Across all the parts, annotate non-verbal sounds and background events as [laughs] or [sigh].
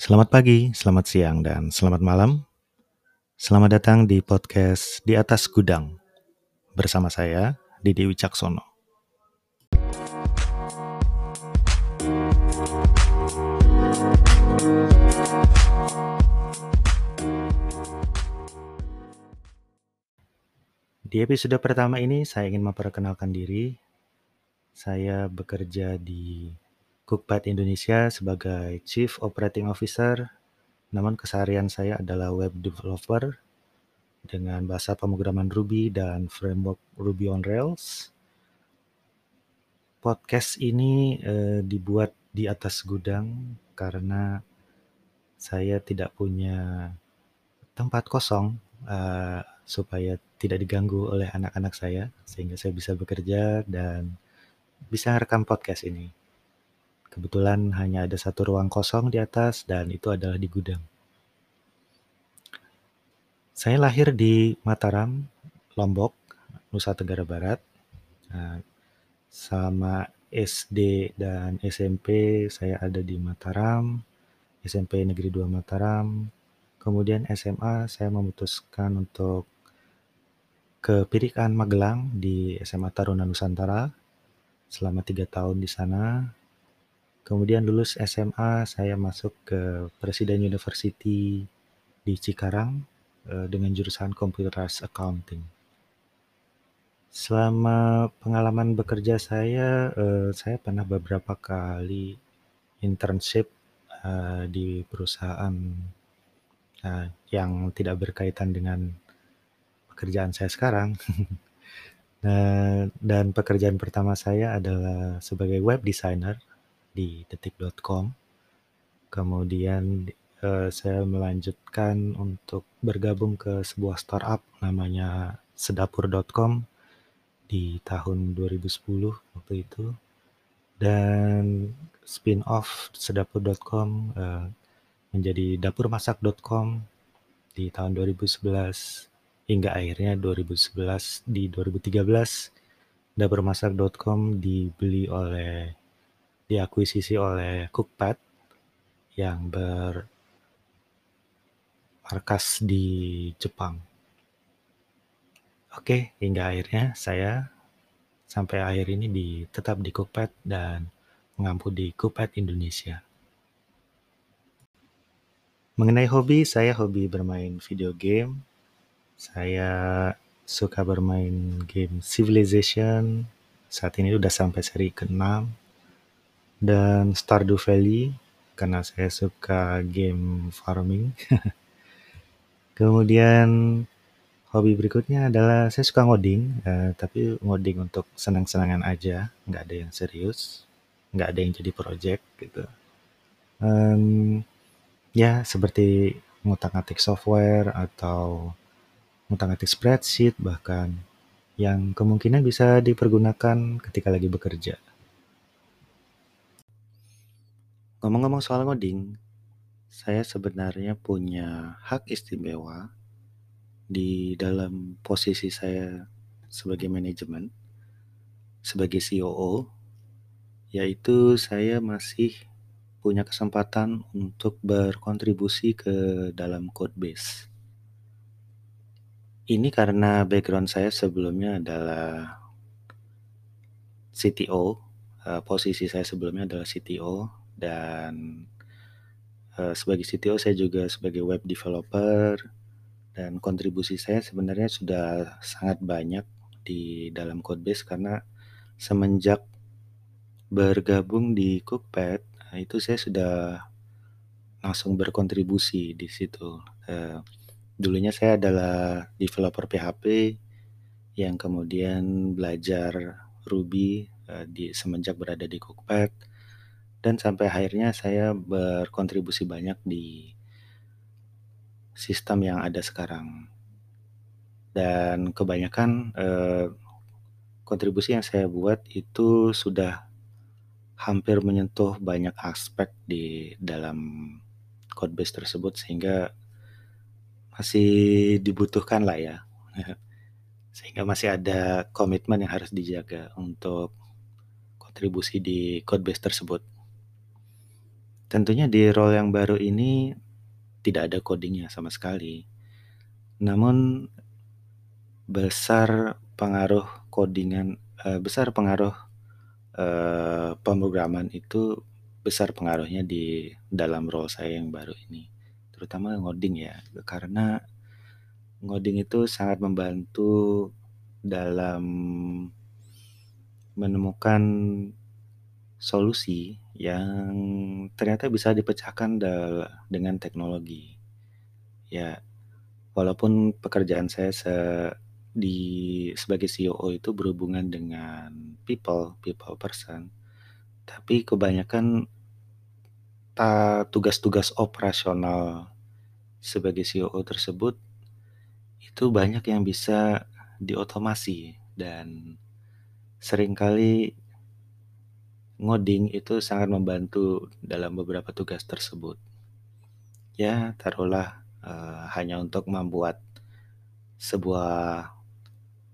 Selamat pagi, selamat siang, dan selamat malam. Selamat datang di podcast Di Atas Gudang bersama saya, Didi Wicaksono. Di episode pertama ini saya ingin memperkenalkan diri. Saya bekerja di Cookpad Indonesia sebagai Chief Operating Officer. Namun keseharian saya adalah web developer dengan bahasa pemrograman Ruby dan framework Ruby on Rails. Podcast ini eh, dibuat di atas gudang karena saya tidak punya tempat kosong uh, supaya tidak diganggu oleh anak-anak saya sehingga saya bisa bekerja dan bisa rekam podcast ini. Kebetulan hanya ada satu ruang kosong di atas dan itu adalah di gudang. Saya lahir di Mataram, Lombok, Nusa Tenggara Barat. Nah, sama SD dan SMP saya ada di Mataram, SMP Negeri 2 Mataram. Kemudian SMA saya memutuskan untuk ke Pirikan Magelang di SMA Taruna Nusantara selama tiga tahun di sana. Kemudian lulus SMA saya masuk ke Presiden University di Cikarang uh, dengan jurusan Computer Accounting. Selama pengalaman bekerja saya, uh, saya pernah beberapa kali internship uh, di perusahaan yang tidak berkaitan dengan pekerjaan saya sekarang. [laughs] nah, dan pekerjaan pertama saya adalah sebagai web designer di detik.com. Kemudian uh, saya melanjutkan untuk bergabung ke sebuah startup namanya sedapur.com di tahun 2010 waktu itu. Dan spin-off sedapur.com uh, menjadi dapurmasak.com di tahun 2011 hingga akhirnya 2011 di 2013 dapurmasak.com dibeli oleh diakuisisi oleh Cookpad yang bermarkas di Jepang. Oke, hingga akhirnya saya sampai akhir ini di tetap di Cookpad dan mengampu di Cookpad Indonesia. Mengenai hobi, saya hobi bermain video game, saya suka bermain game Civilization. Saat ini udah sampai seri ke-6. Dan Stardew Valley karena saya suka game farming. [laughs] Kemudian hobi berikutnya adalah saya suka ngoding, uh, tapi ngoding untuk senang-senangan aja, nggak ada yang serius, nggak ada yang jadi project gitu. Um, ya seperti ngutak-ngatik software atau ngutak-ngatik spreadsheet bahkan yang kemungkinan bisa dipergunakan ketika lagi bekerja. Ngomong-ngomong soal ngoding, saya sebenarnya punya hak istimewa di dalam posisi saya sebagai manajemen, sebagai COO, yaitu saya masih punya kesempatan untuk berkontribusi ke dalam code base. Ini karena background saya sebelumnya adalah CTO, uh, posisi saya sebelumnya adalah CTO dan uh, sebagai CTO saya juga sebagai web developer dan kontribusi saya sebenarnya sudah sangat banyak di dalam codebase karena semenjak bergabung di Cookpad itu saya sudah langsung berkontribusi di situ. Uh, Dulunya saya adalah developer PHP yang kemudian belajar Ruby uh, di semenjak berada di Cookpad dan sampai akhirnya saya berkontribusi banyak di sistem yang ada sekarang. Dan kebanyakan uh, kontribusi yang saya buat itu sudah hampir menyentuh banyak aspek di dalam codebase tersebut sehingga masih dibutuhkan lah ya. [laughs] Sehingga masih ada komitmen yang harus dijaga untuk kontribusi di code base tersebut. Tentunya di role yang baru ini tidak ada coding-nya sama sekali. Namun besar pengaruh codingan eee, besar pengaruh, eee, pemrograman itu besar pengaruhnya di dalam role saya yang baru ini, terutama ngoding ya, karena ngoding itu sangat membantu dalam menemukan solusi yang ternyata bisa dipecahkan dengan teknologi. Ya, walaupun pekerjaan saya se di sebagai COO itu berhubungan dengan people, people person, tapi kebanyakan tugas-tugas operasional sebagai COO tersebut itu banyak yang bisa diotomasi dan sering kali ngoding itu sangat membantu dalam beberapa tugas tersebut. Ya, taruhlah, eee, hanya untuk membuat sebuah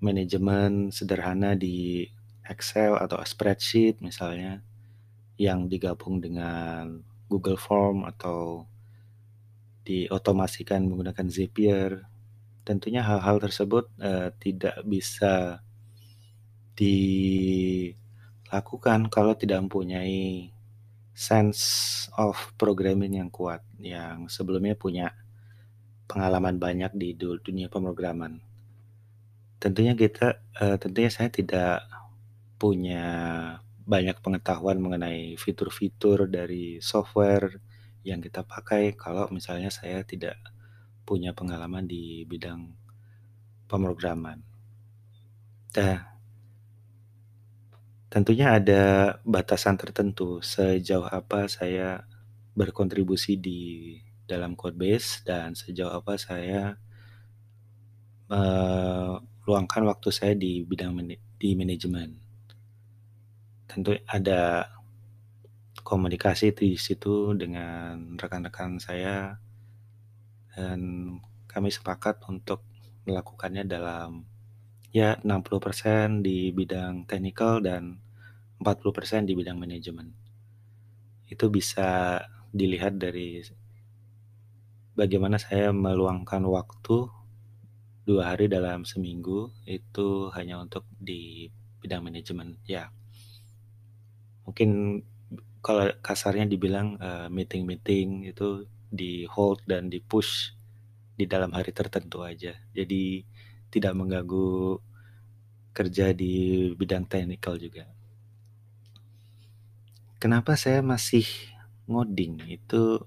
manajemen sederhana di Excel atau spreadsheet misalnya, yang digabung dengan Google Form atau diotomasikan menggunakan Zapier. Tentunya hal-hal tersebut, eee, tidak bisa dilakukan kalau tidak mempunyai sense of programming yang kuat, yang sebelumnya punya pengalaman banyak di du dunia pemrograman. Tentunya kita eee, tentunya saya tidak punya banyak pengetahuan mengenai fitur-fitur dari software yang kita pakai kalau misalnya saya tidak punya pengalaman di bidang pemrograman. Nah tentunya ada batasan tertentu sejauh apa saya berkontribusi di dalam codebase dan sejauh apa saya eee, luangkan waktu saya di bidang mana di manajemen. Tentu ada komunikasi di situ dengan rekan-rekan saya dan kami sepakat untuk melakukannya dalam, ya 60% di bidang technical dan 40% di bidang manajemen. Itu bisa dilihat dari bagaimana saya meluangkan waktu 2 hari dalam seminggu itu hanya untuk di bidang manajemen, ya. Mungkin kalau kasarnya dibilang, eee, meeting-meeting itu di-hold dan di-push di dalam hari tertentu aja. Jadi tidak mengganggu kerja di bidang technical juga. Kenapa saya masih ngoding? Itu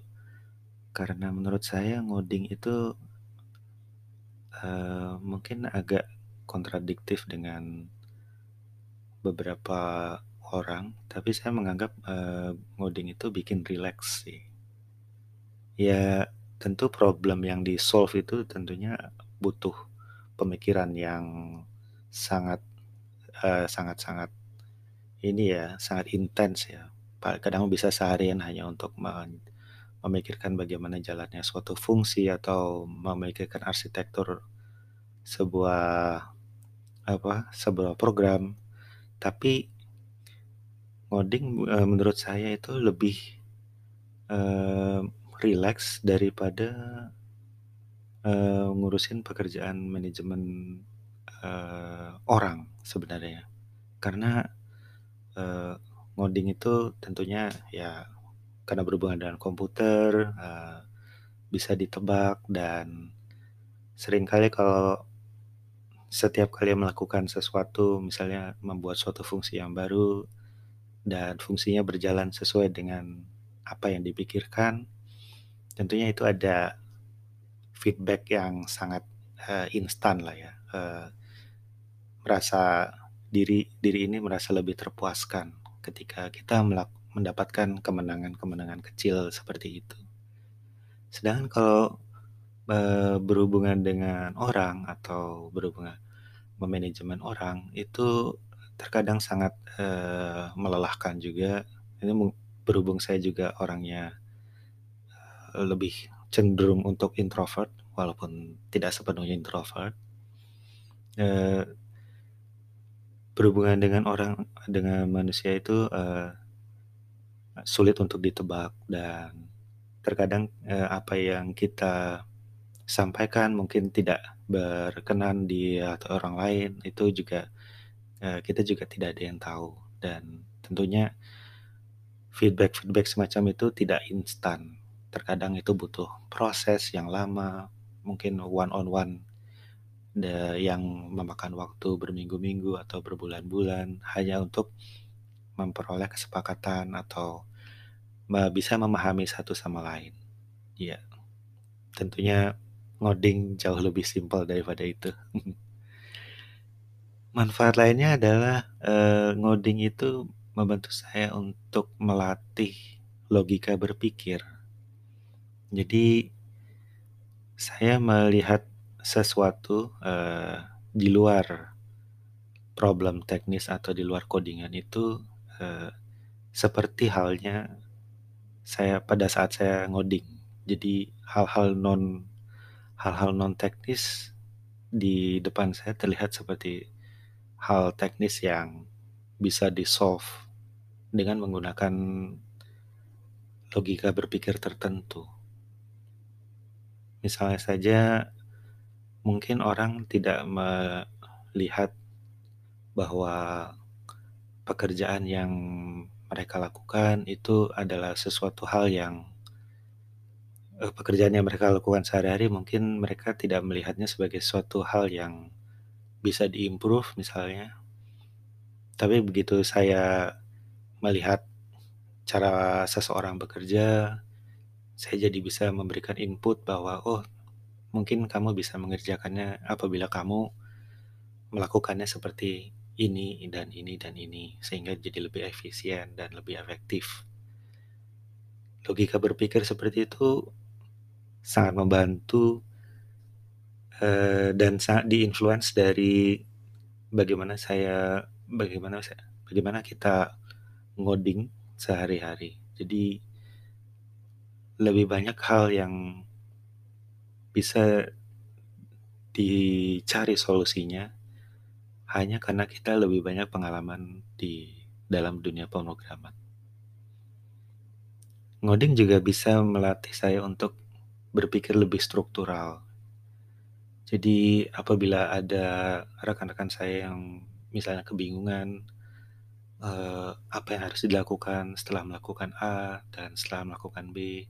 karena menurut saya ngoding itu eee, mungkin agak kontradiktif dengan beberapa orang, tapi saya menganggap, eee, ngoding itu bikin rileks sih. Ya, tentu problem yang di-solve itu tentunya butuh pemikiran yang sangat, eee, sangat-sangat ini ya, sangat intens ya. Kadang bisa seharian hanya untuk memikirkan bagaimana jalannya suatu fungsi atau memikirkan arsitektur sebuah apa, sebuah program. Tapi ngoding, eee, menurut saya itu lebih, eee, rileks daripada eee, ngurusin pekerjaan manajemen, eee, orang sebenarnya. Karena, eee, ngoding itu tentunya ya karena berhubungan dengan komputer, eee, bisa ditebak dan sering kali kalau setiap kali melakukan sesuatu, misalnya membuat suatu fungsi yang baru dan fungsinya berjalan sesuai dengan apa yang dipikirkan, tentunya itu ada feedback yang sangat, eee, instan lah ya, eee, merasa diri diri ini merasa lebih terpuaskan ketika kita melak mendapatkan kemenangan-kemenangan kecil seperti itu. Sedangkan kalau, eee, berhubungan dengan orang atau berhubungan memanajemen orang, itu terkadang sangat, eee, melelahkan juga. Ini berhubung saya juga orangnya, lebih cenderung untuk introvert, walaupun tidak sepenuhnya introvert. Eee berhubungan dengan orang dengan manusia itu, eee sulit untuk ditebak dan terkadang, eee, apa yang kita sampaikan mungkin tidak berkenan di hati orang lain, itu juga, kita juga tidak ada yang tahu dan tentunya feedback-feedback semacam itu tidak instan. Terkadang itu butuh proses yang lama, mungkin one on one yang memakan waktu berminggu-minggu atau berbulan-bulan hanya untuk memperoleh kesepakatan atau bisa memahami satu sama lain. Iya, tentunya ngoding jauh lebih simpel daripada itu. [laughs] Manfaat lainnya adalah, eee, ngoding itu membantu saya untuk melatih logika berpikir. Jadi saya melihat sesuatu, eee, di luar problem teknis atau di luar coding-an itu, eee, seperti halnya saya pada saat saya ngoding. Jadi hal-hal non hal-hal non teknis di depan saya terlihat seperti hal teknis yang bisa di-solve dengan menggunakan logika berpikir tertentu. Misalnya saja, mungkin orang tidak melihat bahwa pekerjaan yang mereka lakukan itu adalah sesuatu hal yang eee, pekerjaan yang mereka lakukan sehari-hari mungkin mereka tidak melihatnya sebagai suatu hal yang bisa di-improve misalnya. Tapi begitu saya melihat cara seseorang bekerja, saya jadi bisa memberikan input bahwa, "Oh, mungkin kamu bisa mengerjakannya apabila kamu melakukannya seperti ini dan ini dan ini," sehingga jadi lebih efisien dan lebih efektif. Logika berpikir seperti itu sangat membantu, eee, dan sangat di-influence dari bagaimana saya bagaimana saya bagaimana kita ngoding sehari-hari. Jadi lebih banyak hal yang bisa dicari solusinya hanya karena kita lebih banyak pengalaman di dalam dunia pemrograman. Ngoding juga bisa melatih saya untuk berpikir lebih struktural. Jadi apabila ada rekan-rekan saya yang misalnya kebingungan, eee, apa yang harus dilakukan setelah melakukan A dan setelah melakukan B,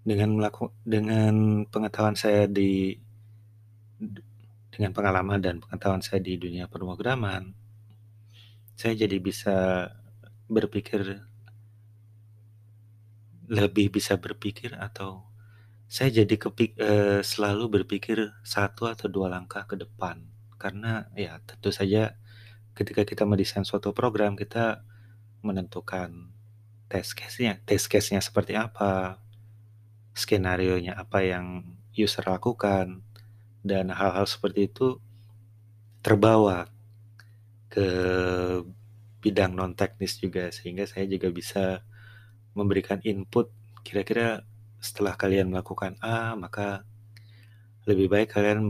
dengan melaku dengan pengetahuan saya di dengan pengalaman dan pengetahuan saya di dunia pemrograman, saya jadi bisa berpikir lebih bisa berpikir atau saya jadi kepik eee, selalu berpikir 1 atau 2 langkah ke depan. Karena ya tentu saja ketika kita mendesain suatu program, kita menentukan test case-nya test case-nya seperti apa, skenarionya apa yang user lakukan, dan hal-hal seperti itu terbawa ke bidang non teknis juga, sehingga saya juga bisa memberikan input, kira-kira setelah kalian melakukan A, maka lebih baik kalian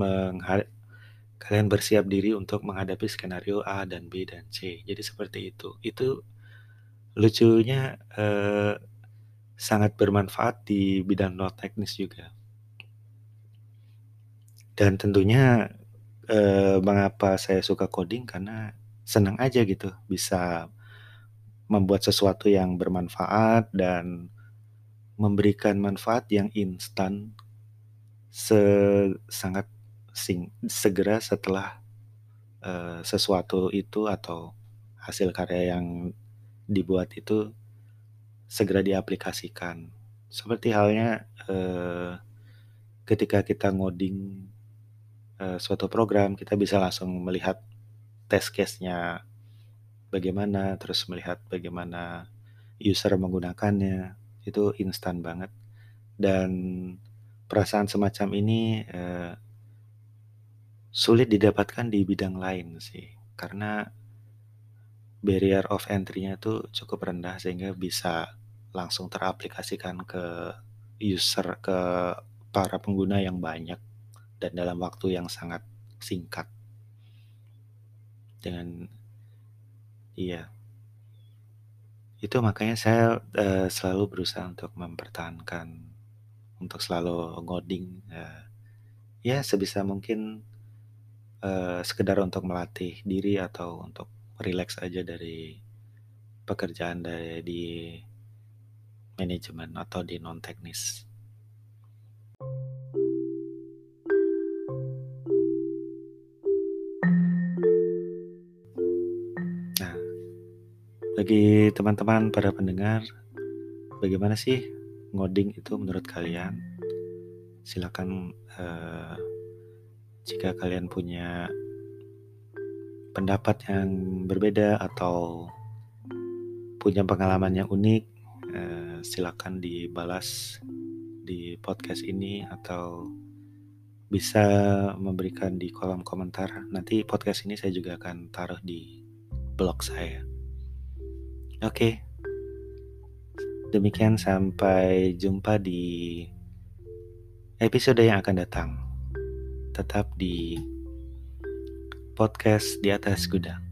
kalian bersiap diri untuk menghadapi skenario A dan B dan C. Jadi seperti itu. Itu lucunya, eee, sangat bermanfaat di bidang non teknis juga. Dan tentunya, eee, mengapa saya suka coding, karena senang aja gitu bisa membuat sesuatu yang bermanfaat dan memberikan manfaat yang instan se sangat sing segera setelah, eee, sesuatu itu atau hasil karya yang dibuat itu segera diaplikasikan. Seperti halnya, eee, ketika kita ngoding, eee, suatu program, kita bisa langsung melihat test case-nya bagaimana, terus melihat bagaimana user menggunakannya, itu instan banget. Dan perasaan semacam ini, eee sulit didapatkan di bidang lain sih, karena barrier of entry-nya tuh cukup rendah sehingga bisa langsung teraplikasikan ke user, ke para pengguna yang banyak dan dalam waktu yang sangat singkat. Dengan iya. Itu makanya saya, uh, selalu berusaha untuk mempertahankan, untuk selalu ngoding, uh, ya sebisa mungkin, uh, sekedar untuk melatih diri atau untuk rileks aja dari pekerjaan dari di manajemen atau di non teknis. Nah, bagi teman-teman para pendengar, bagaimana sih ngoding itu menurut kalian? Silakan uh, jika kalian punya pendapat yang berbeda atau punya pengalaman yang unik, uh, silakan dibalas di podcast ini atau bisa memberikan di kolom komentar. Nanti podcast ini saya juga akan taruh di blog saya. Oke. Demikian sampai jumpa di episode yang akan datang. Tetap di podcast di atas gudang.